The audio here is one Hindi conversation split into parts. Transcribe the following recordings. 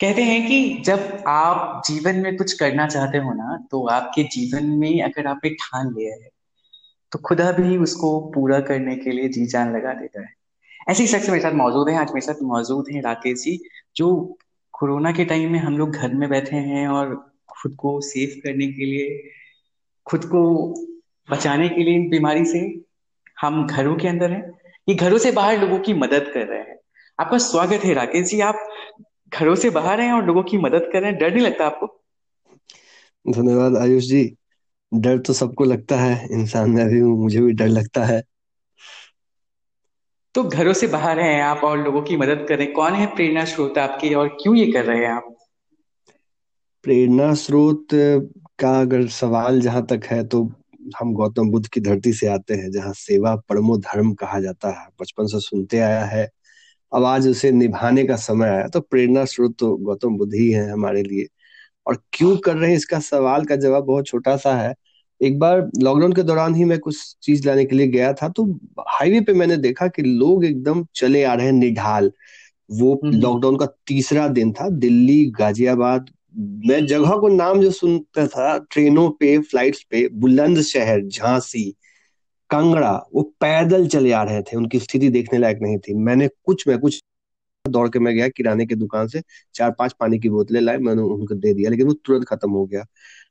कहते हैं कि जब आप जीवन में कुछ करना चाहते हो ना तो आपके जीवन में अगर आपने ठान लिया है तो खुदा भी उसको पूरा करने के लिए जी जान लगा देता है। ऐसे ही शख्स मेरे साथ मौजूद है, आज मेरे साथ मौजूद है राकेश जी, जो कोरोना के टाइम में हम लोग घर में बैठे हैं और खुद को सेफ़ करने के लिए, खुद को बचाने के लिए इन बीमारी से हम घरों के अंदर हैं। ये घरों से बाहर लोगों की मदद कर रहे हैं। आपका स्वागत है राकेश जी, आप घरों से बाहर हैं और लोगों की मदद कर रहे हैं? डर नहीं लगता आपको? धन्यवाद आयुष जी। डर तो सबको लगता है इंसान में भी हूँ मुझे भी डर लगता है। तो घरों से बाहर हैं आप और लोगों की मदद कर रहे हैं। कौन है प्रेरणा स्रोत आपके और क्यों ये कर रहे हैं आप? प्रेरणा स्रोत का अगर सवाल जहाँ तक है तो हम गौतम बुद्ध की धरती से आते हैं जहाँ सेवा परमो धर्म कहा जाता है। बचपन से सुनते आया है आज उसे निभाने का समय आया। तो प्रेरणा स्रोत तो गौतम बुद्ध ही है हमारे लिए। और क्यों कर रहे हैं इसका सवाल का जवाब बहुत छोटा सा है। एक बार लॉकडाउन के दौरान ही मैं कुछ चीज़ लाने के लिए गया था तो हाईवे पे मैंने देखा कि लोग एकदम चले आ रहे हैं निढाल। वो हम्म हम्म। लॉकडाउन का तीसरा दिन था दिल्ली गाजियाबाद। मैं जगह को नाम जो सुनता था ट्रेनों पे फ्लाइट्स पे बुलंदशहर झांसी। कांगड़ा वो पैदल चले आ रहे थे उनकी स्थिति देखने लायक नहीं थी। मैंने कुछ मैं कुछ दौड़ के मैं गया किराने की दुकान से चार पाँच पानी की बोतलें लाए मैंने उनको दे दिया लेकिन वो तुरंत खत्म हो गया।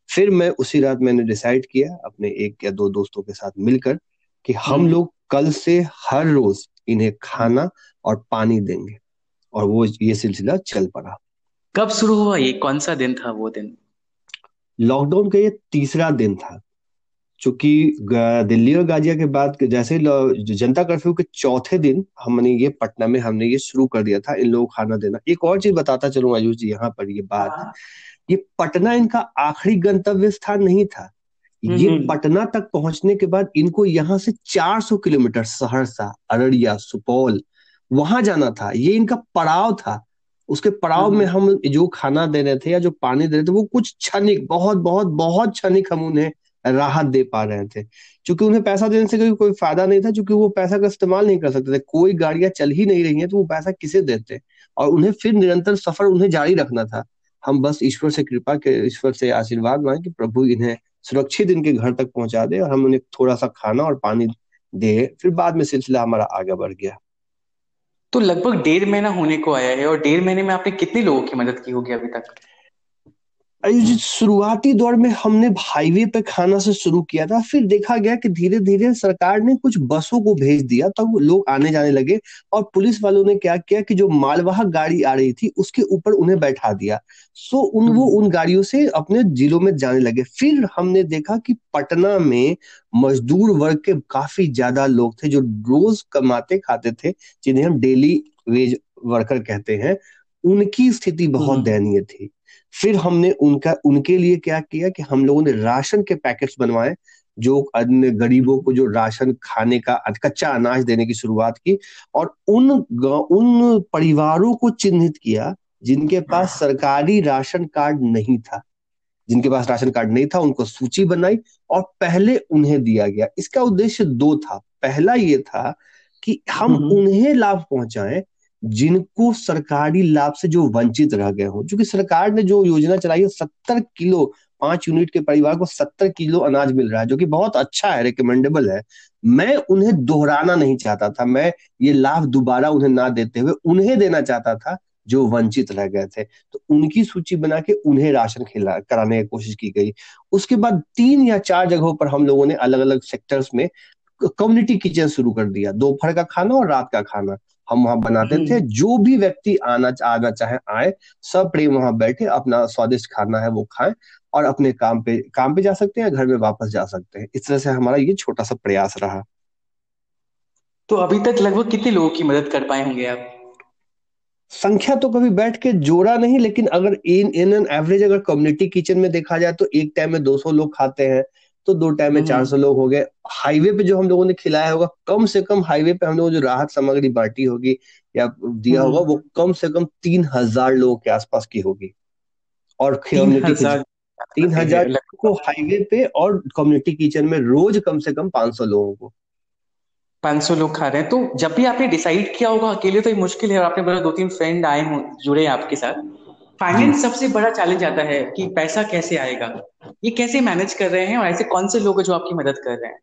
फिर मैं उसी रात मैंने डिसाइड किया अपने एक या दो दोस्तों के साथ मिलकर कि हम हम्म। लोग कल से हर रोज इन्हें खाना और पानी देंगे और वो ये सिलसिला चल पड़ा। कब शुरू हुआ ये? कौन सा दिन था वो दिन? लॉकडाउन का ये तीसरा दिन था। चूँकि दिल्ली और गाजिया के बाद जैसे जनता कर्फ्यू के चौथे दिन हमने ये पटना में हमने ये शुरू कर दिया था इन लोगों को खाना देना। एक और चीज़ बताता चलूँ आयुष जी यहाँ पर ये बात। हाँ। ये पटना इनका आखिरी गंतव्य स्थान नहीं था। हम्म ये हम्म। पटना तक पहुँचने के बाद इनको यहाँ से 400 किलोमीटर सहरसा अररिया सुपौल वहाँ जाना था। ये इनका पड़ाव था। उसके पड़ाव में हम्म। हम जो खाना दे रहे थे या जो पानी दे रहे थे वो कुछ क्षणिक बहुत बहुत बहुत क्षणिक हम उन्हें राहत दे पा रहे थे, क्योंकि उन्हें पैसा देने से कोई कोई फ़ायदा नहीं था, क्योंकि वो पैसा का इस्तेमाल नहीं कर सकते थे। कोई गाड़ियाँ चल ही नहीं रही हैं तो वो पैसा किसे देते? और उन्हें फिर निरंतर सफ़र उन्हें जारी रखना था। हम बस ईश्वर से कृपा के, ईश्वर से आशीर्वाद मांगे कि प्रभु इन्हें सुरक्षित इनके घर तक पहुँचा दे और हम उन्हें थोड़ा सा खाना और पानी दे। फिर बाद में सिलसिला हमारा आगे बढ़ गया। तो लगभग डेढ़ महीना होने को आया है और डेढ़ महीने में आपने कितने लोगों की मदद की होगी अभी तक? जी, शुरुआती दौर में हमने हाईवे पे खाना से शुरू किया था। फिर देखा गया कि धीरे धीरे सरकार ने कुछ बसों को भेज दिया। तब लोग आने जाने लगे और पुलिस वालों ने क्या किया कि जो मालवाहक गाड़ी आ रही थी उसके ऊपर उन्हें बैठा दिया। सो उन वो हम्म। उन गाड़ियों से अपने जिलों में जाने लगे। फिर हमने देखा कि पटना में मजदूर वर्ग के काफ़ी ज़्यादा लोग थे जो रोज कमाते खाते थे जिन्हें हम डेली वेज वर्कर कहते हैं। उनकी स्थिति बहुत हम्म। दयनीय थी। फिर हमने उनका उनके लिए क्या किया कि हम लोगों ने राशन के पैकेट्स बनवाए जो अन्य गरीबों को जो राशन खाने का कच्चा अनाज देने की शुरुआत की और उन उन परिवारों को चिन्हित किया जिनके पास सरकारी राशन कार्ड नहीं था। जिनके पास राशन कार्ड नहीं था उनको सूची बनाई और पहले उन्हें दिया गया। इसका उद्देश्य दो था। पहला ये था कि हम उन्हें लाभ पहुंचाएँ जिनको सरकारी लाभ से जो वंचित रह गए हों क्योंकि सरकार ने जो योजना चलाई है, सत्तर किलो, पाँच यूनिट के परिवार को सत्तर किलो अनाज मिल रहा है, जो कि बहुत अच्छा है रिकमेंडेबल है। मैं उन्हें दोहराना नहीं चाहता था, मैं ये लाभ दोबारा उन्हें ना देते हुए उन्हें देना चाहता था, जो वंचित रह गए थे। तो उनकी सूची बना के उन्हें राशन खिला, कराने की कोशिश की गई। उसके बाद तीन या चार जगहों पर हम लोगों ने अलग अलग सेक्टर्स में कम्युनिटी किचन शुरू कर दिया। दोपहर का खाना और रात का खाना। हम वहाँ बनाते थे हम्म जो भी व्यक्ति आना आना चाहे आए सब प्रेम वहाँ बैठे अपना स्वादिष्ट खाना है वो खाएँ और अपने काम पे काम पे जा सकते हैं घर में वापस जा सकते हैं। इस तरह से हमारा ये छोटा सा प्रयास रहा। तो अभी तक लगभग कितने लोगों की मदद कर पाए होंगे आप? संख्या तो कभी बैठ के जोड़ा नहीं लेकिन अगर इन इन एन एवरेज अगर कम्युनिटी किचन में देखा जाए तो एक टाइम में 200 लोग खाते हैं। तो दो टाइम में हम्म। 400 लोग हो गए। हाईवे पे जो हम लोगों ने खिलाया होगा कम से कम हाईवे पे हम लोगों जो राहत सामग्री बांटी होगी या दिया होगा हम्म वो कम से कम तीन हज़ार लोगों के आसपास की होगी। और कम्युनिटी तीन हज़ार को हाईवे पे और कम्युनिटी किचन में रोज कम से कम 500 लोगों को। 500 लोग खा रहे हैं। तो जब भी आपने डिसाइड किया होगा अकेले तो ये मुश्किल है। और आपने बोला दो तीन फ्रेंड आए हो जुड़े आपके साथ। फाइनेंस सबसे बड़ा चैलेंज आता है कि पैसा कैसे आएगा? ये कैसे मैनेज कर रहे हैं और ऐसे कौन से लोग जो आपकी मदद कर रहे हैं?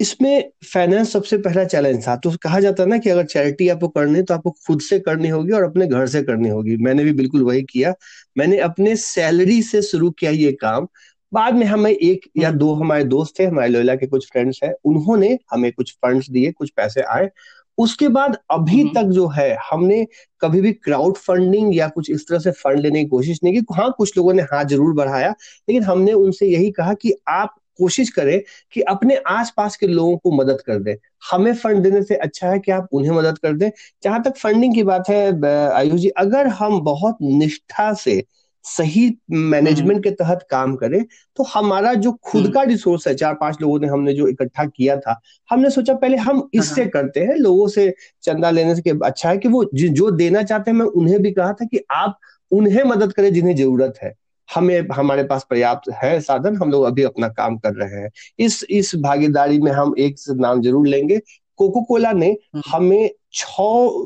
इसमें फाइनेंस सबसे पहला चैलेंज था। तो कहा जाता है ना कि अगर चैरिटी आपको करनी तो आपको खुद से करनी होगी और अपने घर से करनी होगी। मैंने भी बिल्कुल वही किया। मैंने अपने सैलरी से शुरू किया ये काम। बाद में हमें एक या हम्म। दो हमारे दोस्त थे हमारे लोयला के कुछ फ्रेंड्स हैं। उन्होंने हमें कुछ फंड्स दिए कुछ पैसे आए। उसके बाद अभी हम्म। तक जो है हमने कभी भी क्राउड फंडिंग या कुछ इस तरह से फंड लेने की कोशिश नहीं की। हाँ कुछ लोगों ने हाथ ज़रूर बढ़ाया लेकिन हमने उनसे यही कहा कि आप कोशिश करें कि अपने आसपास के लोगों को मदद कर दें। हमें फंड देने से अच्छा है कि आप उन्हें मदद कर दें। जहाँ तक फंडिंग की बात है आयुष जी अगर हम बहुत निष्ठा से सही मैनेजमेंट हम्म। के तहत काम करें तो हमारा जो खुद हम्म। का रिसोर्स है चार पाँच लोगों ने हमने जो इकट्ठा किया था हमने सोचा पहले हम हाँ, इससे हाँ। करते हैं लोगों से चंदा लेने से अच्छा है कि वो जो देना चाहते हैं मैं उन्हें भी कहा था कि आप उन्हें मदद करें जिन्हें ज़रूरत है हमें हमारे पास पर्याप्त है साधन हम लोग अभी अपना काम कर रहे हैं इस इस भागीदारी में हम एक नाम ज़रूर लेंगे कोको कोला ने हम्म। हमें छ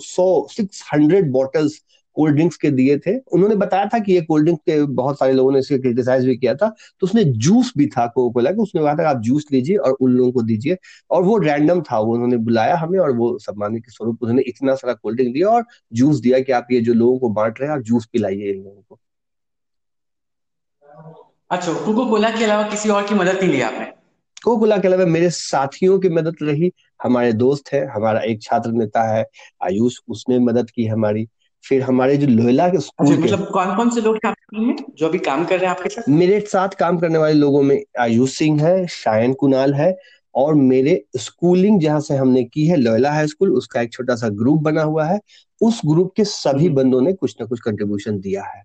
सौ six hundred bottles cold drinks के दिए थे। उन्होंने बताया था कि ये कोल्ड ड्रिंक के बहुत सारे लोगों ने इसे क्रिटिसाइज भी किया था। तो उसने जूस भी था कोको कोला का। उसने कहा था आप जूस लीजिए और उन लोगों को दीजिए। और वो रैंडम था। वो उन्होंने बुलाया हमें और वो सम्मानित के स्वरूप उन्होंने इतना सारा कोल्ड ड्रिंक दिया और जूस दिया कि आप ये जो लोगों को बांट रहे हैं आप जूस पिलाइए इन लोगों को। अच्छा कोको कोला के अलावा किसी और की मदद नहीं ली आपने? कोको कोला के अलावा मेरे साथियों की मदद रही। हमारे दोस्त है हमारा एक छात्र नेता है आयुष उसने मदद की हमारी। फिर हमारे जो लोहला के स्कूल अच्छा, मतलब कौन कौन से लोग हैं जो अभी काम कर रहे हैं आपके साथ? मेरे साथ काम करने वाले लोगों में आयुष सिंह है शायन कुणाल है और मेरे स्कूलिंग जहाँ से हमने की है लोयला हाई स्कूल उसका एक छोटा सा ग्रुप बना हुआ है। उस ग्रुप के सभी हम्म। बंदों ने कुछ ना कुछ कंट्रीब्यूशन दिया है।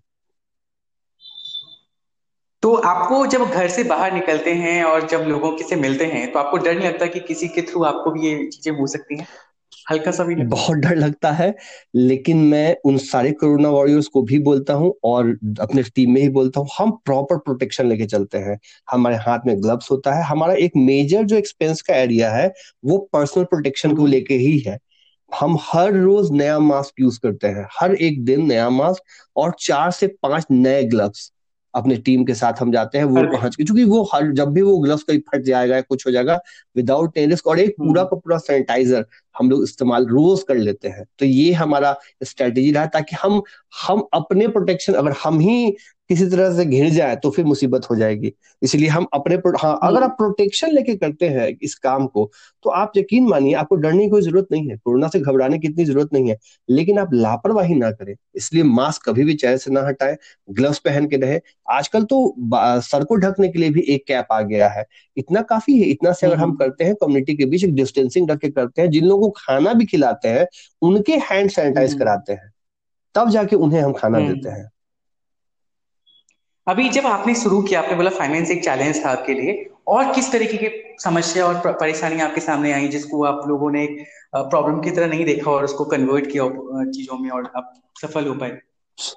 तो आपको जब घर से बाहर निकलते हैं और जब लोगों के से मिलते हैं तो आपको डर नहीं लगता कि किसी के थ्रू आपको भी ये चीज़ें हो सकती हैं? हल्का सा भी बहुत डर लगता है लेकिन मैं उन सारे कोरोना वॉरियर्स को भी बोलता हूँ और अपने टीम में ही बोलता हूँ हम प्रॉपर प्रोटेक्शन लेके चलते हैं। हमारे हाथ में ग्लव्स होता है। हमारा एक मेजर जो एक्सपेंस का एरिया है वो पर्सनल प्रोटेक्शन को। लेके ही है। हम हर रोज नया मास्क यूज़ करते हैं। हर एक दिन नया मास्क और चार से पाँच नए ग्लव्स अपने टीम के साथ हम जाते हैं वो पहुँच के। क्योंकि वो हर जब भी वो ग्लव्स कहीं फट जाएगा कुछ हो जाएगा विदाउट टेनिस और एक पूरा हम्म। का पूरा सैनिटाइजर हम लोग इस्तेमाल रोज कर लेते हैं। तो ये हमारा स्ट्रेटेजी रहा ताकि हम हम अपने प्रोटेक्शन अगर हम ही किसी तरह से घिर जाए तो फिर मुसीबत हो जाएगी। इसलिए हम अपने हाँ अगर आप प्रोटेक्शन लेके करते हैं इस काम को तो आप यकीन मानिए आपको डरने की कोई ज़रूरत नहीं है। कोरोना से घबराने की इतनी ज़रूरत नहीं है। लेकिन आप लापरवाही ना करें। इसलिए मास्क कभी भी चेहरे से ना हटाए ग्लव्स पहन के रहे। आजकल तो सर को ढकने के लिए भी एक कैप आ गया है। इतना काफ़ी है। इतना से अगर हम हम्म। करते हैं कम्युनिटी के बीच एक डिस्टेंसिंग रख के करते हैं। जिन लोगों को खाना भी खिलाते हैं उनके हैंड सैनिटाइज हम्म। कराते हैं तब जाके उन्हें हम खाना हम्म। देते हैं अभी जब आपने शुरू किया आपने बोला फाइनेंस एक चैलेंज था आपके लिए और किस तरीके की समस्या और परेशानी आपके सामने आई जिसको आप लोगों ने प्रॉब्लम की तरह नहीं देखा और उसको कन्वर्ट किया चीज़ों में और आप सफल हो पाए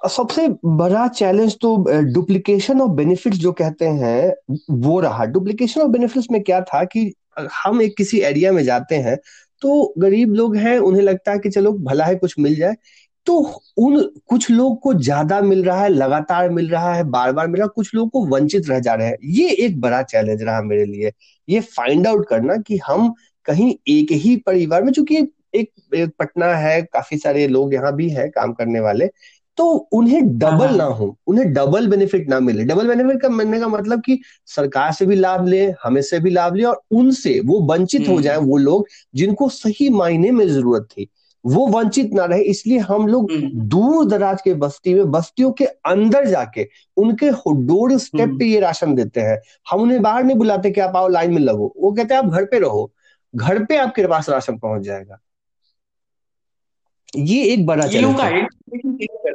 सबसे बड़ा चैलेंज तो डुप्लीकेशन ऑफ़ बेनिफिट्स जो कहते हैं वो रहा डुप्लीकेशन ऑफ़ बेनिफिट्स में क्या था कि हम एक किसी एरिया में जाते हैं तो गरीब लोग हैं उन्हें लगता है कि चलो भला है कुछ मिल जाए। तो उन कुछ लोग को ज़्यादा मिल रहा है लगातार मिल रहा है बार बार मिल रहा है कुछ लोग को वंचित रह जा रहे हैं। ये एक बड़ा चैलेंज रहा मेरे लिए। ये फाइंड आउट करना कि हम कहीं एक ही परिवार में चूँकि एक, एक पटना है काफ़ी सारे लोग यहाँ भी है काम करने वाले तो उन्हें डबल हाँ। ना हो उन्हें डबल बेनिफिट ना मिले डबल बेनिफिट का मिलने का मतलब कि सरकार से भी लाभ ले हमें से भी लाभ ले और उनसे वो वंचित हो हम्म। जाए वो लोग जिनको सही मायने में ज़रूरत थी वो वंचित ना रहे इसलिए हम लोग हम्म। दूर दराज के बस्ती में बस्तियों के अंदर जाके उनके डोर स्टेप हम्म। पे ये राशन देते हैं हम उन्हें बाहर नहीं बुलाते कि आप आओ लाइन में लगो वो कहते हैं आप घर पे रहो घर पे आपके पास राशन पहुँच जाएगा ये एक बड़ा चैलेंज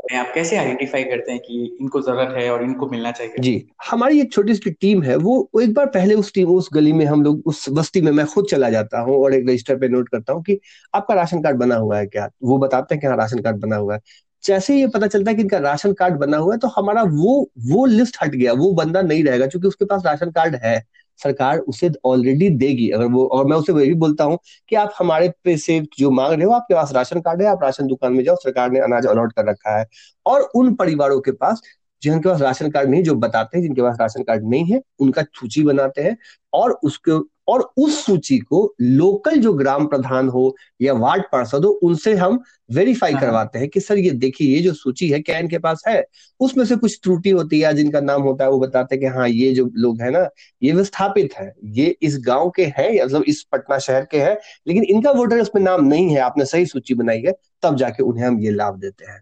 करते हैं? आप कैसे आइडेंटिफाई करते हैं कि इनको ज़रूरत है और इनको मिलना चाहिए? जी। हमारी एक छोटी सी टीम है, वो एक बार पहले उस टीम, उस गली में हम लोग, उस बस्ती में मैं खुद चला जाता हूँ और एक रजिस्टर पे नोट करता हूँ कि आपका राशन कार्ड बना हुआ है क्या? वो बताते हैं कि हाँ राशन कार्ड बना हुआ है। जैसे ही ये पता चलता है कि इनका राशन कार्ड बना हुआ है तो हमारा वो वो लिस्ट हट गया, वो बंदा नहीं रहेगा, क्योंकि उसके पास राशन कार्ड है। सरकार उसे ऑलरेडी देगी। अगर वो, और मैं उसे वही भी बोलता हूँ कि आप हमारे पे से जो मांग रहे हो, आपके पास राशन कार्ड है, आप राशन दुकान में जाओ, सरकार ने अनाज अलॉट कर रखा है। और उन परिवारों के पास जिनके पास राशन कार्ड नहीं, जो बताते हैं जिनके पास राशन कार्ड नहीं है, उनका सूची बनाते हैं और उसके और उस सूची को लोकल जो ग्राम प्रधान हो या वार्ड पार्षद हो उनसे हम वेरीफाई हाँ। करवाते हैं कि सर ये देखिए ये जो सूची है क्या इनके पास है? उसमें से कुछ त्रुटि होती है जिनका नाम होता है वो बताते हैं कि हाँ ये जो लोग है ना ये विस्थापित है। ये इस गाँव के हैं या मतलब इस पटना शहर के हैं लेकिन इनका वोटर इसमें नाम नहीं है आपने सही सूची बनाई है तब जाके उन्हें हम ये लाभ देते हैं।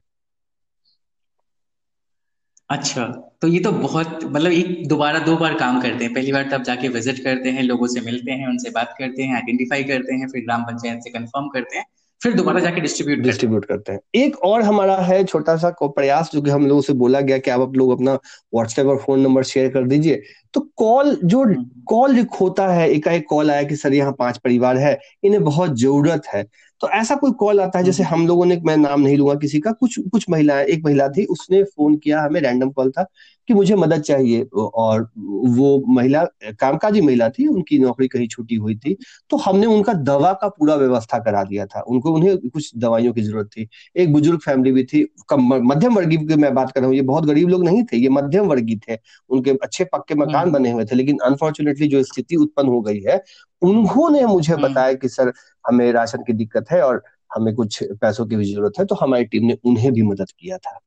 अच्छा तो ये तो बहुत मतलब एक दोबारा दो बार काम करते हैं। पहली बार तब जाके विज़िट करते हैं, लोगों से मिलते हैं, उनसे बात करते हैं आइडेंटिफाई करते हैं, फिर ग्राम पंचायत से कंफर्म करते हैं। फिर दोबारा जाके डिस्ट्रीब्यूट डिस्ट्रीब्यूट करते हैं। एक और हमारा है छोटा सा प्रयास जो कि हम लोगों से बोला गया कि आप लोग अपना व्हाट्सएप और फ़ोन नंबर शेयर कर दीजिए। तो कॉल जो कॉल हम्म। होता है एकाएक कॉल आया कि सर यहाँ पाँच परिवार है इन्हें बहुत ज़रूरत है। तो ऐसा कोई कॉल आता है जैसे हम्म। हम लोगों ने मैं नाम नहीं लूँगा किसी का कुछ कुछ महिलाएँ एक महिला थी उसने फ़ोन किया हमें रैंडम कॉल था। कि मुझे मदद चाहिए। और वो महिला कामकाजी महिला थी उनकी नौकरी कहीं छुट्टी हुई थी तो हमने उनका दवा का पूरा व्यवस्था करा दिया था। उनको उन्हें कुछ दवाइयों की ज़रूरत थी। एक बुज़ुर्ग फैमिली भी थी मध्यम वर्गीय की मैं बात कर रहा हूँ ये बहुत गरीब लोग नहीं थे ये मध्यम वर्गीय थे। उनके अच्छे पक्के मकान हम्म। बने हुए थे लेकिन अनफॉर्चुनेटली जो स्थिति उत्पन्न हो गई है उन्होंने मुझे हम्म। बताया कि सर हमें राशन की दिक्कत है और हमें कुछ पैसों की भी ज़रूरत है। तो हमारी टीम ने उन्हें भी मदद किया था।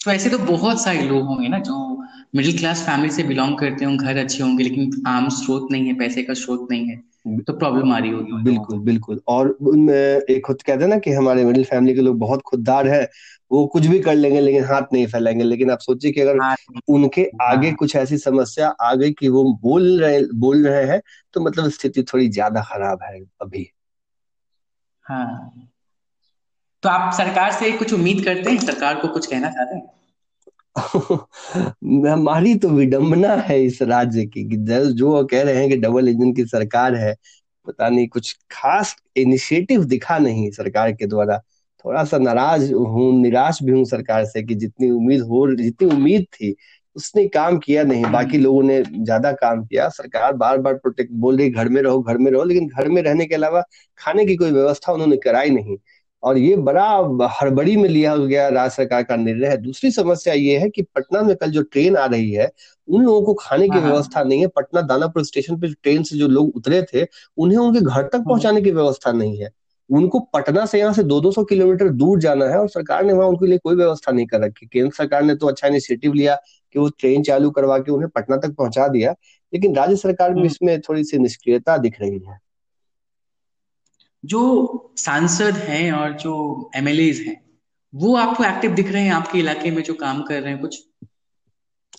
तो ऐसे तो बहुत सारे लोग होंगे ना जो मिडिल क्लास फैमिली से बिलोंग करते होंगे घर अच्छे होंगे लेकिन आम स्रोत नहीं है पैसे का स्रोत नहीं है तो प्रॉब्लम आ रही होगी बिल्कुल बिल्कुल। और एक खुद कहते हैं ना कि हमारे मिडिल फैमिली के लोग बहुत खुददार है वो कुछ भी कर लेंगे लेकिन हाथ नहीं फैलाएँगे। लेकिन आप सोचिए कि अगर उनके आगे हाँ। कुछ ऐसी समस्या आ गई कि वो बोल रहे बोल रहे हैं तो मतलब स्थिति थोड़ी ज़्यादा खराब है अभी। हाँ। तो आप सरकार से कुछ उम्मीद करते हैं? सरकार को कुछ कहना चाहते हैं? हमारी तो विडंबना है इस राज्य की कि जो कह रहे हैं कि डबल इंजन की सरकार है, पता नहीं कुछ खास इनिशिएटिव दिखा नहीं सरकार के द्वारा। थोड़ा सा नाराज़ हूँ, निराश भी हूँ सरकार से कि जितनी उम्मीद हो, जितनी उम्मीद थी, उसने काम किया नहीं। बाकी लोगों ने ज़्यादा काम किया। सरकार बार बार प्रोटेक्ट बोल रही, घर में रहो, घर में रहो, लेकिन घर में रहने के अलावा खाने की कोई व्यवस्था उन्होंने कराई नहीं। और ये बड़ा हड़बड़ी में लिया गया राज्य सरकार का निर्णय है। दूसरी समस्या ये है कि पटना में कल जो ट्रेन आ रही है उन लोगों को खाने की हाँ, हाँ। व्यवस्था नहीं है। पटना दानापुर स्टेशन पे ट्रेन से जो लोग उतरे थे उन्हें उनके घर तक हाँ। पहुँचाने की व्यवस्था नहीं है। उनको पटना से यहाँ से दो दो सौ किलोमीटर दूर जाना है और सरकार ने वहाँ उनके लिए कोई व्यवस्था नहीं कर। रखी केंद्र सरकार ने तो अच्छा इनिशिएटिव लिया कि वो ट्रेन चालू करवा के उन्हें पटना तक पहुँचा दिया लेकिन राज्य सरकार में इसमें थोड़ी सी निष्क्रियता दिख रही है। जो सांसद हैं और जो एमएलए हैं वो आपको एक्टिव दिख रहे हैं आपके इलाके में जो काम कर रहे हैं कुछ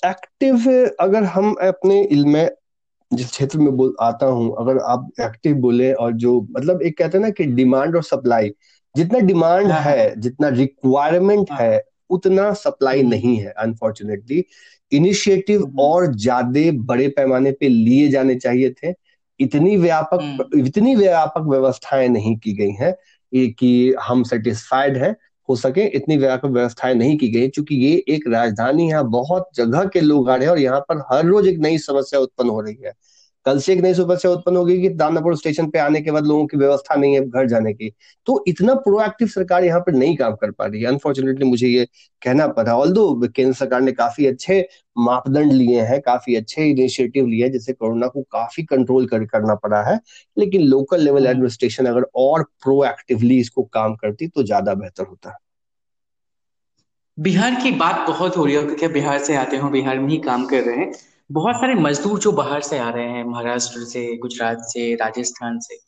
एक्टिव अगर हम अपने में जिस क्षेत्र में बोल आता हूँ अगर आप एक्टिव बोले और जो मतलब एक कहते हैं ना कि डिमांड और सप्लाई जितना डिमांड हाँ, हाँ। जितना रिक्वायरमेंट हाँ, है उतना सप्लाई हम्म। नहीं है अनफॉर्चुनेटली इनिशिएटिव हम्म। और ज़्यादा बड़े पैमाने पे लिए जाने चाहिए थे इतनी व्यापक हम्म। इतनी व्यापक व्यवस्थाएँ नहीं की गई हैं कि हम सेटिस्फाइड हैं हो सके इतनी व्यापक व्यवस्थाएँ नहीं की गई क्योंकि ये एक राजधानी है बहुत जगह के लोग आ रहे हैं और यहाँ पर हर रोज एक नई समस्या उत्पन्न हो रही है कल से एक नई समस्या उत्पन्न होगी कि दानापुर स्टेशन पे आने के बाद लोगों की व्यवस्था नहीं है घर जाने की। तो इतना प्रोएक्टिव सरकार यहाँ पर नहीं काम कर पा रही है। अनफॉर्चुनेटली मुझे ये कहना पड़ा। ऑल दो केंद्र सरकार ने काफ़ी अच्छे मापदंड लिए हैं काफ़ी अच्छे इनिशिएटिव लिए हैं जिससे कोरोना को काफ़ी कंट्रोल कर करना पड़ा है। लेकिन लोकल लेवल एडमिनिस्ट्रेशन अगर और प्रोएक्टिवली इसको काम करती तो ज़्यादा बेहतर होता। बिहार की बात बहुत हो रही है क्योंकि बिहार से आते हो बिहार में ही काम कर रहे हैं। बहुत सारे मजदूर जो बाहर से आ रहे हैं, महाराष्ट्र से, गुजरात से, राजस्थान से,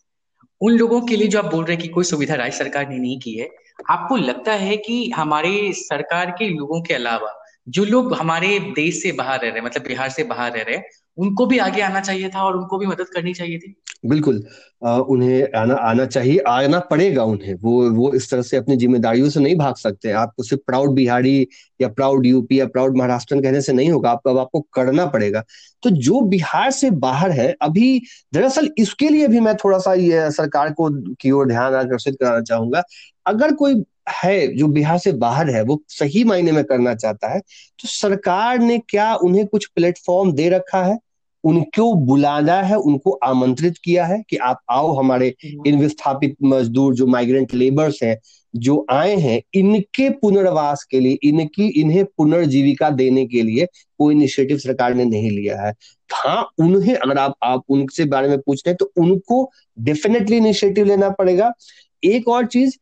उन लोगों के लिए जो आप बोल रहे हैं कि कोई सुविधा राज्य सरकार ने नहीं की है, आपको लगता है कि हमारे सरकार के लोगों के अलावा जो लोग हमारे देश से बाहर रह रहे हैं मतलब बिहार से बाहर रह रहे हैं उनको भी आगे आना चाहिए था और उनको भी मदद करनी चाहिए थी। बिल्कुल। आ, उन्हें आना आना चाहिए आना पड़ेगा उन्हें। वो वो इस तरह से अपनी जिम्मेदारियों से नहीं भाग सकते आपको सिर्फ़ प्राउड बिहारी या प्राउड यूपी या प्राउड महाराष्ट्र कहने से नहीं होगा। आपको अब आपको करना पड़ेगा। तो जो बिहार से बाहर है अभी दरअसल इसके लिए भी मैं थोड़ा सा ये सरकार को की ओर ध्यान आकर्षित कराना चाहूँगा। अगर कोई है जो बिहार से बाहर है वो सही मायने में करना चाहता है तो सरकार ने क्या उन्हें कुछ प्लेटफॉर्म दे रखा है? उनको बुलाना है उनको आमंत्रित किया है कि आप आओ हमारे हम्म। इन विस्थापित मजदूर जो माइग्रेंट लेबर्स हैं जो आए हैं इनके पुनर्वास के लिए इनकी इन्हें पुनर्जीविका देने के लिए कोई इनिशिएटिव सरकार ने नहीं लिया है। हाँ उन्हें अगर आप आप उनसे बारे में पूछ रहे हैं तो उनको डेफिनेटली इनिशिएटिव लेना पड़ेगा। एक और चीज़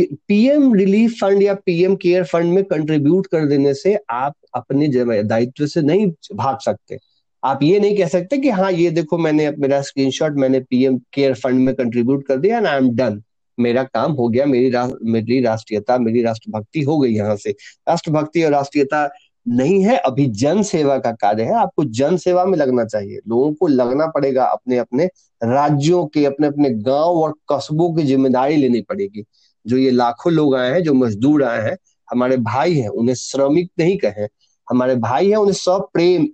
पीएम रिलीफ फंड या पीएम केयर फंड में कंट्रीब्यूट कर देने से आप अपने दायित्व से नहीं भाग सकते। आप ये नहीं कह सकते कि हाँ ये देखो मैंने मेरा स्क्रीनशॉट मैंने पीएम केयर फंड में कंट्रीब्यूट कर दिया एंड आई एम डन मेरा काम हो गया मेरी रा, मेरी राष्ट्रीयता मेरी राष्ट्रभक्ति हो गई यहाँ से। राष्ट्रभक्ति और राष्ट्रीयता नहीं है अभी जन सेवा का कार्य है। आपको जन सेवा में लगना चाहिए। लोगों को लगना पड़ेगा अपने अपने राज्यों के अपने अपने गाँव और कस्बों की ज़िम्मेदारी लेनी पड़ेगी। जो ये लाखों लोग आए हैं, जो मजदूर आए हैं, हमारे भाई हैं, उन्हें श्रमिक नहीं कहें। हमारे भाई हैं, उन्हें सब प्रेम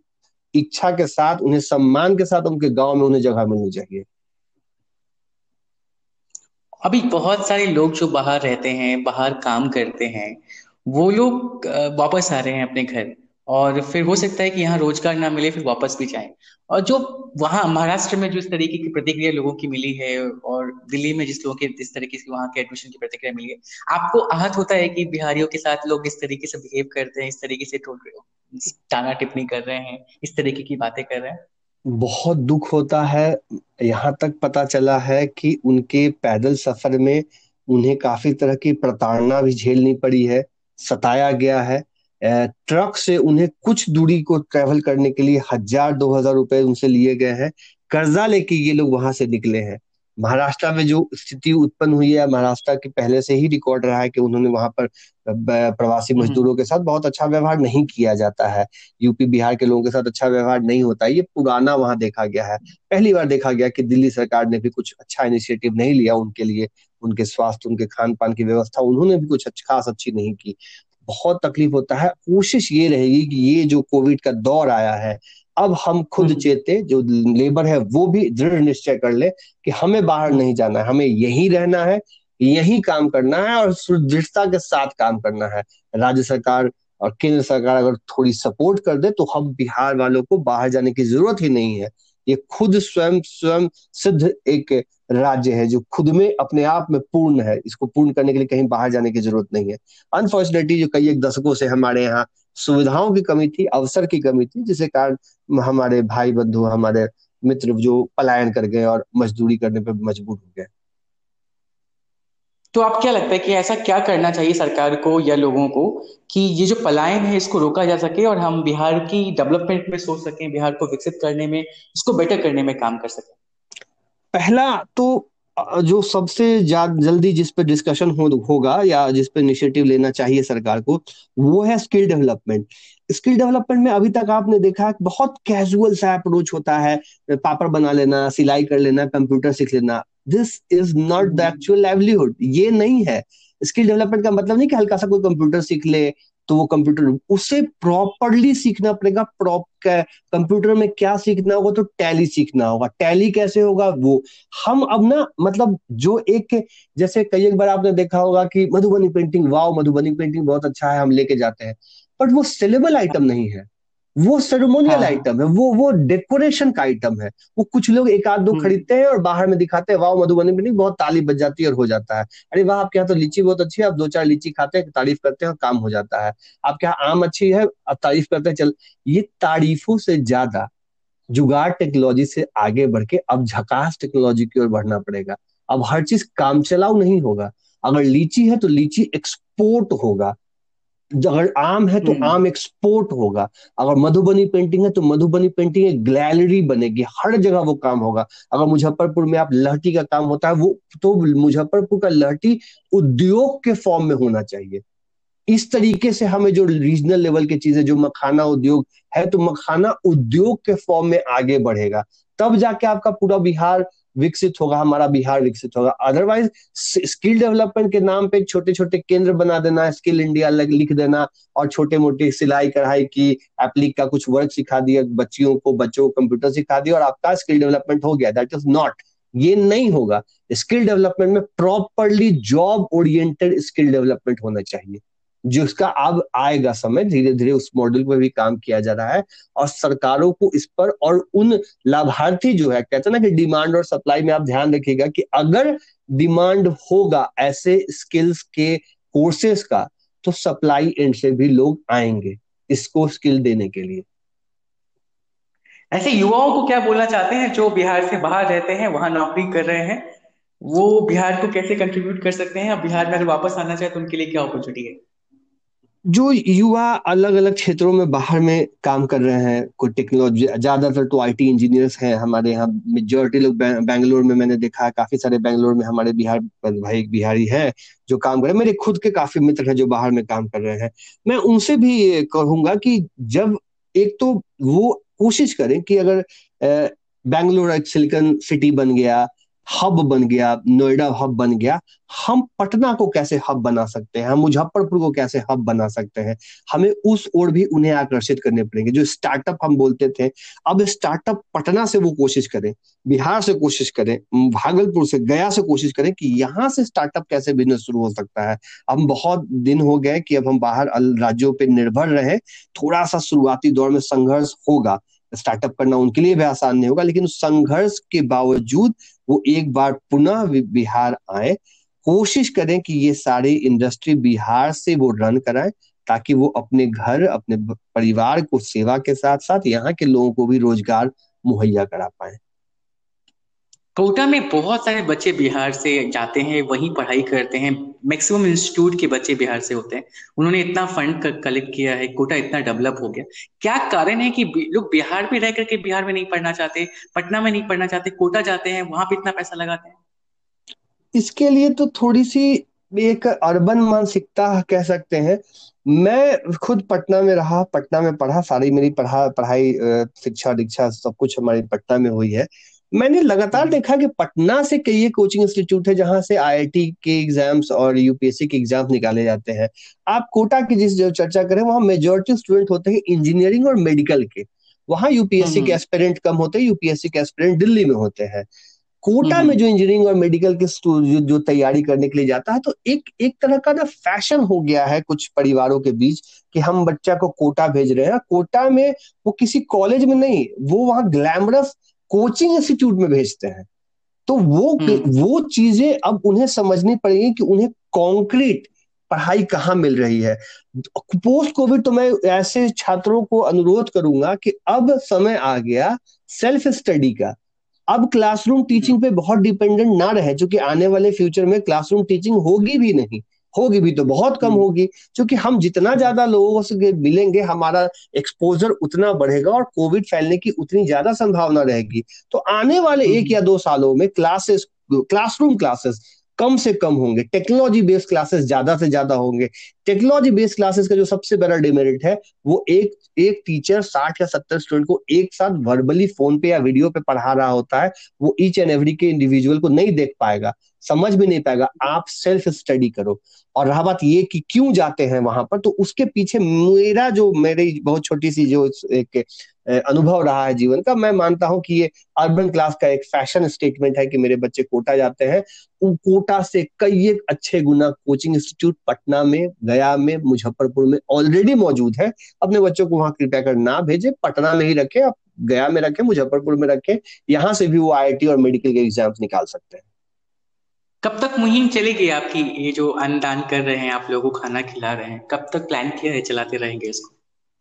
इच्छा के साथ, उन्हें सम्मान के साथ उनके गाँव में उन्हें जगह मिलनी चाहिए। अभी बहुत सारे लोग जो बाहर रहते हैं, बाहर काम करते हैं, वो लोग वापस आ रहे हैं अपने घर। और फिर हो सकता है कि यहाँ रोज़गार ना मिले, फिर वापस भी जाएँ। और जो वहाँ महाराष्ट्र में जो इस तरीके की प्रतिक्रिया लोगों की मिली है और दिल्ली में जिस लोगों की इस तरीके से वहाँ के एडमिशन की प्रतिक्रिया मिली है, आपको आहत होता है कि बिहारियों के साथ लोग इस तरीके से बिहेव करते हैं, इस तरीके से टाना टिप्पणी कर रहे हैं, इस तरीके की बातें कर रहे हैं? बहुत दुख होता है। यहाँ तक पता चला है कि उनके पैदल सफ़र में उन्हें काफ़ी तरह की प्रताड़ना भी झेलनी पड़ी है, सताया गया है। ट्रक से उन्हें कुछ दूरी को ट्रेवल करने के लिए हज़ार दो हज़ार रुपए उनसे लिए गए हैं। कर्जा लेके ये लोग वहाँ से निकले हैं। महाराष्ट्र में जो स्थिति उत्पन्न हुई है महाराष्ट्र के पहले से ही रिकॉर्ड रहा है कि उन्होंने वहाँ पर प्रवासी हम्म। मजदूरों के साथ बहुत अच्छा व्यवहार नहीं किया जाता है। यूपी बिहार के लोगों के साथ अच्छा व्यवहार नहीं होता। है ये पुराना वहाँ देखा गया है। पहली बार देखा गया कि दिल्ली सरकार ने भी कुछ अच्छा इनिशिएटिव नहीं लिया उनके लिए। उनके स्वास्थ्य उनके खान पान की व्यवस्था उन्होंने भी कुछ खास अच्छी नहीं की। बहुत तकलीफ़ होता है। कोशिश ये रहेगी कि ये जो कोविड का दौर आया है अब हम खुद हम्म। चेते जो लेबर है वो भी दृढ़ निश्चय कर ले कि हमें बाहर नहीं जाना है हमें यही रहना है यही काम करना है और सुदृढ़ता के साथ काम करना है। राज्य सरकार और केंद्र सरकार अगर थोड़ी सपोर्ट कर दे तो हम बिहार वालों को बाहर जाने की ज़रूरत ही नहीं है। ये खुद स्वयं स्वयं सिद्ध एक राज्य है जो खुद में अपने आप में पूर्ण है। इसको पूर्ण करने के लिए कहीं बाहर जाने की ज़रूरत नहीं है। अनफॉर्चुनेटली जो कई एक दशकों से हमारे यहाँ सुविधाओं की कमी थी, अवसर की कमी थी जिसके कारण हमारे भाई बंधु, हमारे मित्र जो पलायन कर गए और मजदूरी करने पर मजबूर हो गए। तो आप क्या लगता है कि ऐसा क्या करना चाहिए सरकार को या लोगों को कि ये जो पलायन है इसको रोका जा सके और हम बिहार की डेवलपमेंट में सोच सकें बिहार को विकसित करने में इसको बेटर करने में काम कर सकें? पहला तो जो सबसे जल्दी जिस पे डिस्कशन हो, होगा या जिस पे इनिशिएटिव लेना चाहिए सरकार को वो है स्किल डेवलपमेंट स्किल डेवलपमेंट में अभी तक आपने देखा बहुत कैजुअल सा अप्रोच होता है पापड़ बना लेना सिलाई कर लेना कंप्यूटर सीख लेना। This is not the actual livelihood ये नहीं है. स्किल डेवलपमेंट का मतलब नहीं कि हल्का सा कोई कंप्यूटर सीख ले तो वो कंप्यूटर उसे प्रॉपरली सीखना पड़ेगा. प्रॉप कंप्यूटर में क्या सीखना होगा तो टैली सीखना होगा. टैली कैसे होगा? वो. हम अब ना मतलब जो एक जैसे कई एक बार आपने देखा होगा कि Madhubani painting wow Madhubani painting बहुत अच्छा है हम लेके जाते हैं. बट वो सिलेबल आइटम नहीं है. वो सेरेमोनियल हाँ। आइटम है वो वो डेकोरेशन का आइटम है। वो कुछ लोग एक आध दो हम्म। खरीदते हैं और बाहर में दिखाते हैं वाह मधुबनी में नहीं बहुत ताली बज जाती है और हो जाता है। अरे वाह आपके यहाँ तो लीची बहुत अच्छी है आप दो चार लीची खाते हैं तारीफ़ करते हैं और काम हो जाता है। आपके यहाँ आम अच्छी है आप तारीफ़ करते हैं चल। ये तारीफों से ज़्यादा जुगाड़ टेक्नोलॉजी से आगे बढ़ के अब झकास टेक्नोलॉजी की ओर बढ़ना पड़ेगा। अब हर चीज़ काम चलाऊ नहीं होगा। अगर लीची है तो लीची एक्सपोर्ट होगा। अगर आम है तो हम्म। आम एक्सपोर्ट होगा। अगर मधुबनी पेंटिंग है तो मधुबनी पेंटिंग एक गैलरी बनेगी। हर जगह वो काम होगा। अगर मुजफ्फरपुर में आप लहटी का काम होता है वो तो मुजफ्फरपुर का लहटी उद्योग के फॉर्म में होना चाहिए। इस तरीके से हमें जो रीजनल लेवल की चीज़ें जो मखाना उद्योग है तो मखाना उद्योग के फॉर्म में आगे बढ़ेगा। तब जाके आपका पूरा बिहार विकसित होगा, हमारा बिहार विकसित होगा। अदरवाइज़ स्किल डेवलपमेंट के नाम पे छोटे छोटे केंद्र बना देना स्किल इंडिया लिख देना और छोटे मोटे सिलाई कढ़ाई की एप्लिक का कुछ वर्क सिखा दिया, बच्चियों को, बच्चों को कंप्यूटर सिखा दिया और आपका स्किल डेवलपमेंट हो गया। दैट इज़ नॉट ये नहीं होगा। स्किल डेवलपमेंट में properly job oriented skill development होना चाहिए। जिसका अब आएगा समय धीरे धीरे उस मॉडल पर भी काम किया जा रहा है और सरकारों को इस पर और उन लाभार्थी जो है, कहते हैं ना कि डिमांड और सप्लाई में आप ध्यान रखिएगा कि अगर डिमांड होगा ऐसे स्किल्स के कोर्सेस का तो सप्लाई एंड से भी लोग आएँगे इसको स्किल देने के लिए। ऐसे युवाओं को क्या बोलना चाहते हैं? जो बिहार से बाहर रहते हैं, वहाँ नौकरी कर रहे हैं, वो बिहार को कैसे कंट्रीब्यूट कर सकते हैं? बिहार में अगर वापस आना चाहे तो उनके लिए क्या अपॉर्चुनिटी है? जो युवा अलग अलग क्षेत्रों में बाहर में काम कर रहे हैं, कोई टेक्नोलॉजी ज़्यादातर तो आईटी इंजीनियर्स हैं हमारे यहाँ। मेजोरिटी लोग बैंगलोर में मैंने देखा है काफ़ी सारे बैंगलोर में हमारे बिहार, भाई बिहारी हैं जो काम कर रहे हैं। मेरे खुद के काफ़ी मित्र हैं जो बाहर में काम कर रहे हैं। मैं उनसे भी ये कहूँगा कि जब एक तो वो कोशिश करें कि अगर बैंगलोर एक सिलिकन सिटी बन गया हब बन गया, नोएडा हब बन गया। हम पटना को कैसे हब बना सकते हैं? हम मुजफ्फरपुर को कैसे हब बना सकते हैं? हमें उस ओर भी उन्हें आकर्षित करने पड़ेंगे। जो स्टार्टअप हम बोलते थे, अब स्टार्टअप पटना से वो कोशिश करें, बिहार से कोशिश करें, भागलपुर से, गया से कोशिश करें कि यहाँ से स्टार्टअप कैसे बिज़नेस शुरू हो सकता है। हम बहुत दिन हो गए कि अब हम बाहर राज्यों पर निर्भर रहे। थोड़ा सा शुरुआती दौर में संघर्ष होगा। स्टार्टअप करना उनके लिए भी आसान नहीं होगा, लेकिन संघर्ष के बावजूद वो एक बार पुनः बिहार आए। कोशिश करें कि ये सारी इंडस्ट्री बिहार से वो रन कराए, ताकि वो अपने घर, अपने परिवार को सेवा के साथ साथ यहाँ के लोगों को भी रोज़गार मुहैया करा पाए। कोटा में बहुत सारे बच्चे बिहार से जाते हैं, वहीं पढ़ाई करते हैं। मैक्सिमम इंस्टीट्यूट के बच्चे बिहार से होते हैं। उन्होंने इतना फंड कलेक्ट किया है, कोटा इतना डेवलप हो गया। क्या कारण है कि लोग बिहार में रह करके बिहार में नहीं पढ़ना चाहते, पटना में नहीं पढ़ना चाहते, कोटा जाते हैं, वहाँ पे इतना पैसा लगाते हैं? इसके लिए तो थोड़ी सी एक अर्बन मानसिकता कह सकते हैं। मैं खुद पटना में रहा, पटना में पढ़ा, सारी मेरी पढ़ा, पढ़ाई शिक्षा दीक्षा सब कुछ हमारी पटना में हुई है। मैंने लगातार हम्म। देखा कि पटना से कई कोचिंग इंस्टीट्यूट है जहाँ से आईआईटी के एग्ज़ाम्स और यूपीएससी के एग्ज़ाम्स निकाले जाते हैं आप कोटा की जिस जो चर्चा करें वहाँ मेजोरिटी स्टूडेंट होते हैं इंजीनियरिंग और मेडिकल के वहाँ यूपीएससी के एस्पिरेंट हम्म। कम होते हैं यूपीएससी के एस्पिरेंट दिल्ली में होते हैं कोटा में हम्म। जो इंजीनियरिंग और मेडिकल के जो, जो तैयारी करने के लिए जाता है तो एक एक तरह का ना फ़ैशन हो गया है कुछ परिवारों के बीच कि हम बच्चा को कोटा भेज रहे हैं कोटा में वो किसी कॉलेज में नहीं वो वहाँ ग्लैमरस कोचिंग इंस्टीट्यूट में भेजते हैं। तो वो हम्म। वो चीज़ें अब उन्हें समझनी पड़ेगी कि उन्हें कॉन्क्रीट पढ़ाई कहाँ मिल रही है। पोस्ट कोविड तो मैं ऐसे छात्रों को अनुरोध करूँगा कि अब समय आ गया सेल्फ स्टडी का। अब क्लासरूम टीचिंग पे बहुत डिपेंडेंट ना रहे क्योंकि आने वाले फ्यूचर में क्लासरूम टीचिंग होगी भी नहीं। होगी भी तो बहुत कम हम्म। होगी क्योंकि हम जितना ज़्यादा लोगों से मिलेंगे हमारा एक्सपोजर उतना बढ़ेगा और कोविड फैलने की उतनी ज़्यादा संभावना रहेगी तो आने वाले एक हम्म। या दो सालों में क्लासेस क्लासरूम क्लासेस कम से कम होंगे टेक्नोलॉजी बेस्ड क्लासेस ज़्यादा से ज़्यादा होंगे टेक्नोलॉजी बेस्ड क्लासेस का जो सबसे बड़ा डिमेरिट है वो एक एक टीचर साठ या सत्तर स्टूडेंट को एक साथ वर्बली फ़ोन पे या वीडियो पे पढ़ा रहा होता है, वो ईच एंड एवरी के इंडिविजुअल को नहीं देख पाएगा, समझ भी नहीं पाएगा। आप सेल्फ स्टडी करो। और रहा बात ये कि क्यों जाते हैं वहाँ पर? तो उसके पीछे मेरा जो, मेरी बहुत छोटी सी जो एक अनुभव रहा है जीवन का। मैं मानता हूँ कि ये अर्बन क्लास का एक फ़ैशन स्टेटमेंट है कि मेरे बच्चे कोटा जाते हैं। कोटा से कई एक अच्छे गुना कोचिंग इंस्टीट्यूट पटना में, गया में, मुजफ्फरपुर में ऑलरेडी मौजूद है। अपने बच्चों को वहाँ कृपया कर ना भेजे। पटना में ही रखे, आप गया में रखे, मुजफ्फरपुर में रखे, यहाँ से भी वो आई और मेडिकल के एग्ज़ाम्स निकाल सकते हैं। कब तक मुहिम चलेगी आपकी? ये जो अन्नदान कर रहे हैं, आप लोगों को खाना खिला रहे हैं, कब तक प्लान किया है, चलाते रहेंगे इसको?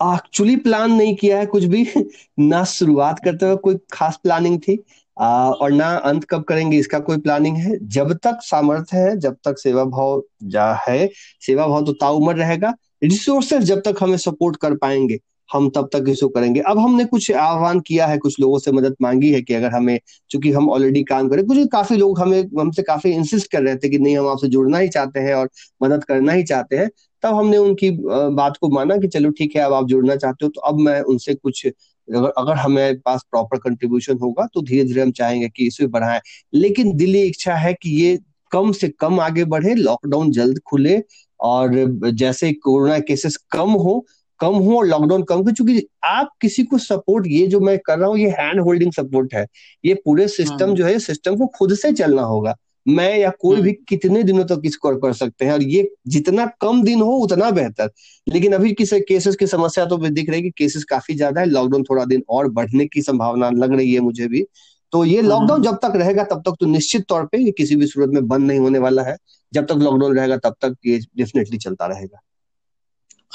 एक्चुअली प्लान नहीं किया है कुछ भी। ना शुरुआत करते हुए कोई खास प्लानिंग थी। आ, और ना अंत कब करेंगे इसका कोई प्लानिंग है। जब तक सामर्थ्य है जब तक सेवा भाव जा है सेवा भाव तो ताउमर रहेगा। रिसोर्सेज जब तक हमें सपोर्ट कर पाएँगे हम तब तक इसको करेंगे। अब हमने कुछ आह्वान किया है कुछ लोगों से मदद मांगी है कि अगर हमें चूँकि हम ऑलरेडी काम करें कुछ काफ़ी लोग हमें हमसे काफ़ी इंसिस्ट कर रहे थे कि नहीं हम आपसे जुड़ना ही चाहते हैं और मदद करना ही चाहते हैं। तब हमने उनकी बात को माना कि चलो ठीक है अब आप जुड़ना चाहते हो तो अब मैं उनसे कुछ अगर अगर हमें पास प्रॉपर कंट्रीब्यूशन होगा तो धीरे धीरे हम चाहेंगे कि इसे बढ़ाएँ। लेकिन दिल्ली इच्छा है कि ये कम से कम आगे बढ़े लॉकडाउन जल्द खुले और जैसे कोरोना केसेस कम हो कम हो और लॉकडाउन कम हो चूँकि आप किसी को सपोर्ट ये जो मैं कर रहा हूँ ये हैंड होल्डिंग सपोर्ट है। ये पूरे सिस्टम हाँ। जो है सिस्टम को खुद से चलना होगा। मैं या कोई भी हम्म। कितने दिनों तक इसको कर सकते हैं और ये जितना कम दिन हो उतना बेहतर। लेकिन अभी किसी केसेस की समस्या तो दिख रही है कि केसेस काफ़ी ज़्यादा है लॉकडाउन थोड़ा दिन और बढ़ने की संभावना लग रही है मुझे भी। तो ये लॉकडाउन हम्म। जब तक रहेगा तब तक तो निश्चित तौर पे ये किसी भी सूरत में बंद नहीं होने वाला है। जब तक लॉकडाउन रहेगा तब तक ये डेफिनेटली चलता रहेगा।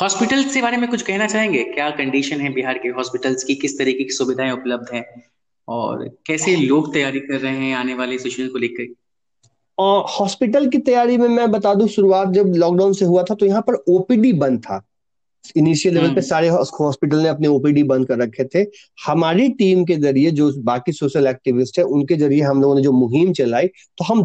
हॉस्पिटल के बारे में कुछ कहना चाहेंगे? क्या कंडीशन है बिहार के हॉस्पिटल्स की? किस तरीके की सुविधाएँ उपलब्ध हैं? और कैसे लोग तैयारी कर रहे हैं आने वाले सिचुएशन को लेकर? हॉस्पिटल की तैयारी में मैं बता दूँ शुरुआत जब लॉकडाउन से हुआ था तो यहाँ पर ओपीडी बंद था। इनिशियल लेवल पे हम्म। सारे हॉस्पिटल ने अपने ओपीडी बंद कर रखे थे। हमारी टीम के ज़रिए जो बाकी सोशल एक्टिविस्ट है उनके ज़रिए हम लोगों ने जो मुहिम चलाई तो हम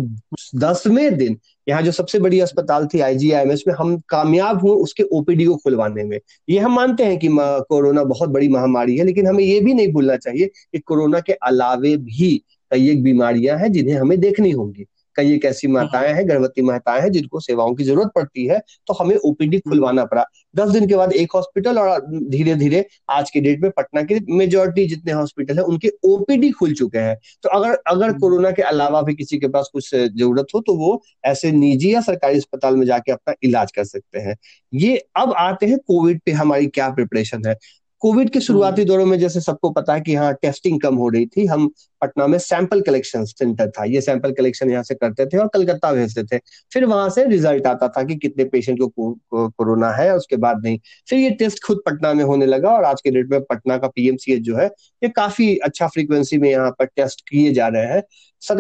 दसवें दिन यहाँ जो सबसे बड़ी अस्पताल थी आईजीआईएमएस में हम कामयाब हुए उसके ओपीडी को खुलवाने में। ये हम मानते हैं कि कोरोना बहुत बड़ी महामारी है लेकिन हमें ये भी नहीं भूलना चाहिए कि कोरोना के अलावे भी कई एक बीमारियाँ हैं जिन्हें हमें देखनी होंगी। कई एक ऐसी हाँ। माताएँ हैं गर्भवती माताएँ हैं जिनको सेवाओं की ज़रूरत पड़ती है तो हमें ओपीडी हम्म। खुलवाना पड़ा दस दिन के बाद एक हॉस्पिटल और धीरे धीरे आज के डेट में पटना के मेजोरिटी जितने हॉस्पिटल है उनके ओपीडी खुल चुके हैं तो अगर अगर हम्म। कोरोना के अलावा भी किसी के पास कुछ ज़रूरत हो तो वो ऐसे निजी या सरकारी अस्पताल में जाके अपना इलाज कर सकते हैं ये अब आते हैं कोविड पे हमारी क्या प्रिपरेशन है कोविड के शुरुआती हम्म। दौरों में जैसे सबको पता है कि हाँ टेस्टिंग कम हो रही थी। हम पटना में सैंपल कलेक्शन सेंटर था। ये सैंपल कलेक्शन यहाँ से करते थे और कलकत्ता भेजते थे। फिर वहाँ से रिज़ल्ट आता था कि कितने पेशेंट को कोरोना है उसके बाद नहीं। फिर ये टेस्ट खुद पटना में होने लगा और आज के डेट में पटना का पीएमसीएच जो है ये काफ़ी अच्छा फ्रीक्वेंसी में यहाँ पर टेस्ट किए जा रहे हैं। सर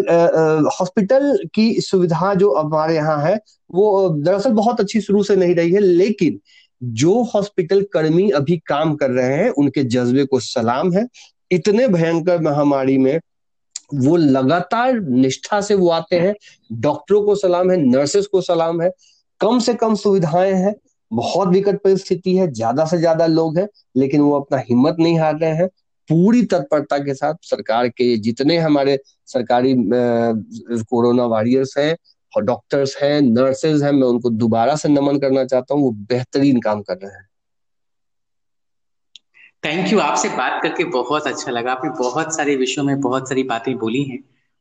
हॉस्पिटल की सुविधा जो हमारे यहाँ है वो दरअसल बहुत अच्छी शुरू से नहीं रही है लेकिन जो हॉस्पिटल कर्मी अभी काम कर रहे हैं, उनके जज्बे को सलाम है। इतने भयंकर महामारी में वो लगातार निष्ठा से वो आते हैं, डॉक्टरों को सलाम है नर्सेस को सलाम है। कम से कम सुविधाएँ हैं, बहुत विकट परिस्थिति है, ज़्यादा से ज़्यादा लोग हैं, लेकिन वो अपना हिम्मत नहीं हार रहे हैं। पूरी तत्परता के साथ सरकार के जितने हमारे सरकारी कोरोना वॉरियर्स हैं और डॉक्टर्स हैं नर्सेज हैं, मैं उनको दोबारा से नमन करना चाहता हूँ, वो बेहतरीन काम कर रहे हैं। थैंक यू आपसे बात करके बहुत अच्छा लगा। आपने बहुत सारे विषयों में बहुत सारी बातें बोली हैं,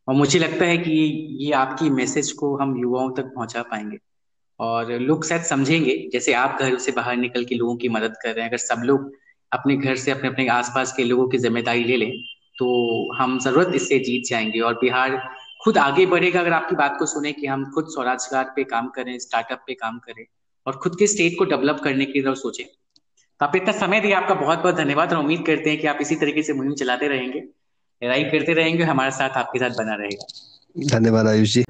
और मुझे लगता है कि ये आपकी मैसेज को हम युवाओं तक पहुँचा पाएँगे। और लोग शायद समझेंगे, जैसे आप घर से बाहर निकल के लोगों की मदद कर रहे हैं, अगर सब लोग अपने घर से अपने अपने आसपास के लोगों की ज़िम्मेदारी ले लें तो हम ज़रूरत इससे जीत जाएँगे। और बिहार खुद आगे बढ़ेगा अगर आपकी बात को सुने कि हम खुद स्वरोजगार पे काम करें स्टार्टअप पे काम करें और खुद के स्टेट को डेवलप करने की तरफ़ सोचें। तो आप इतना समय दिया, आपका बहुत बहुत धन्यवाद और उम्मीद करते हैं कि आप इसी तरीके से मुहिम चलाते रहेंगे। लड़ाई करते रहेंगे, हमारे साथ आपके साथ बना रहेगा। धन्यवाद आयुष जी।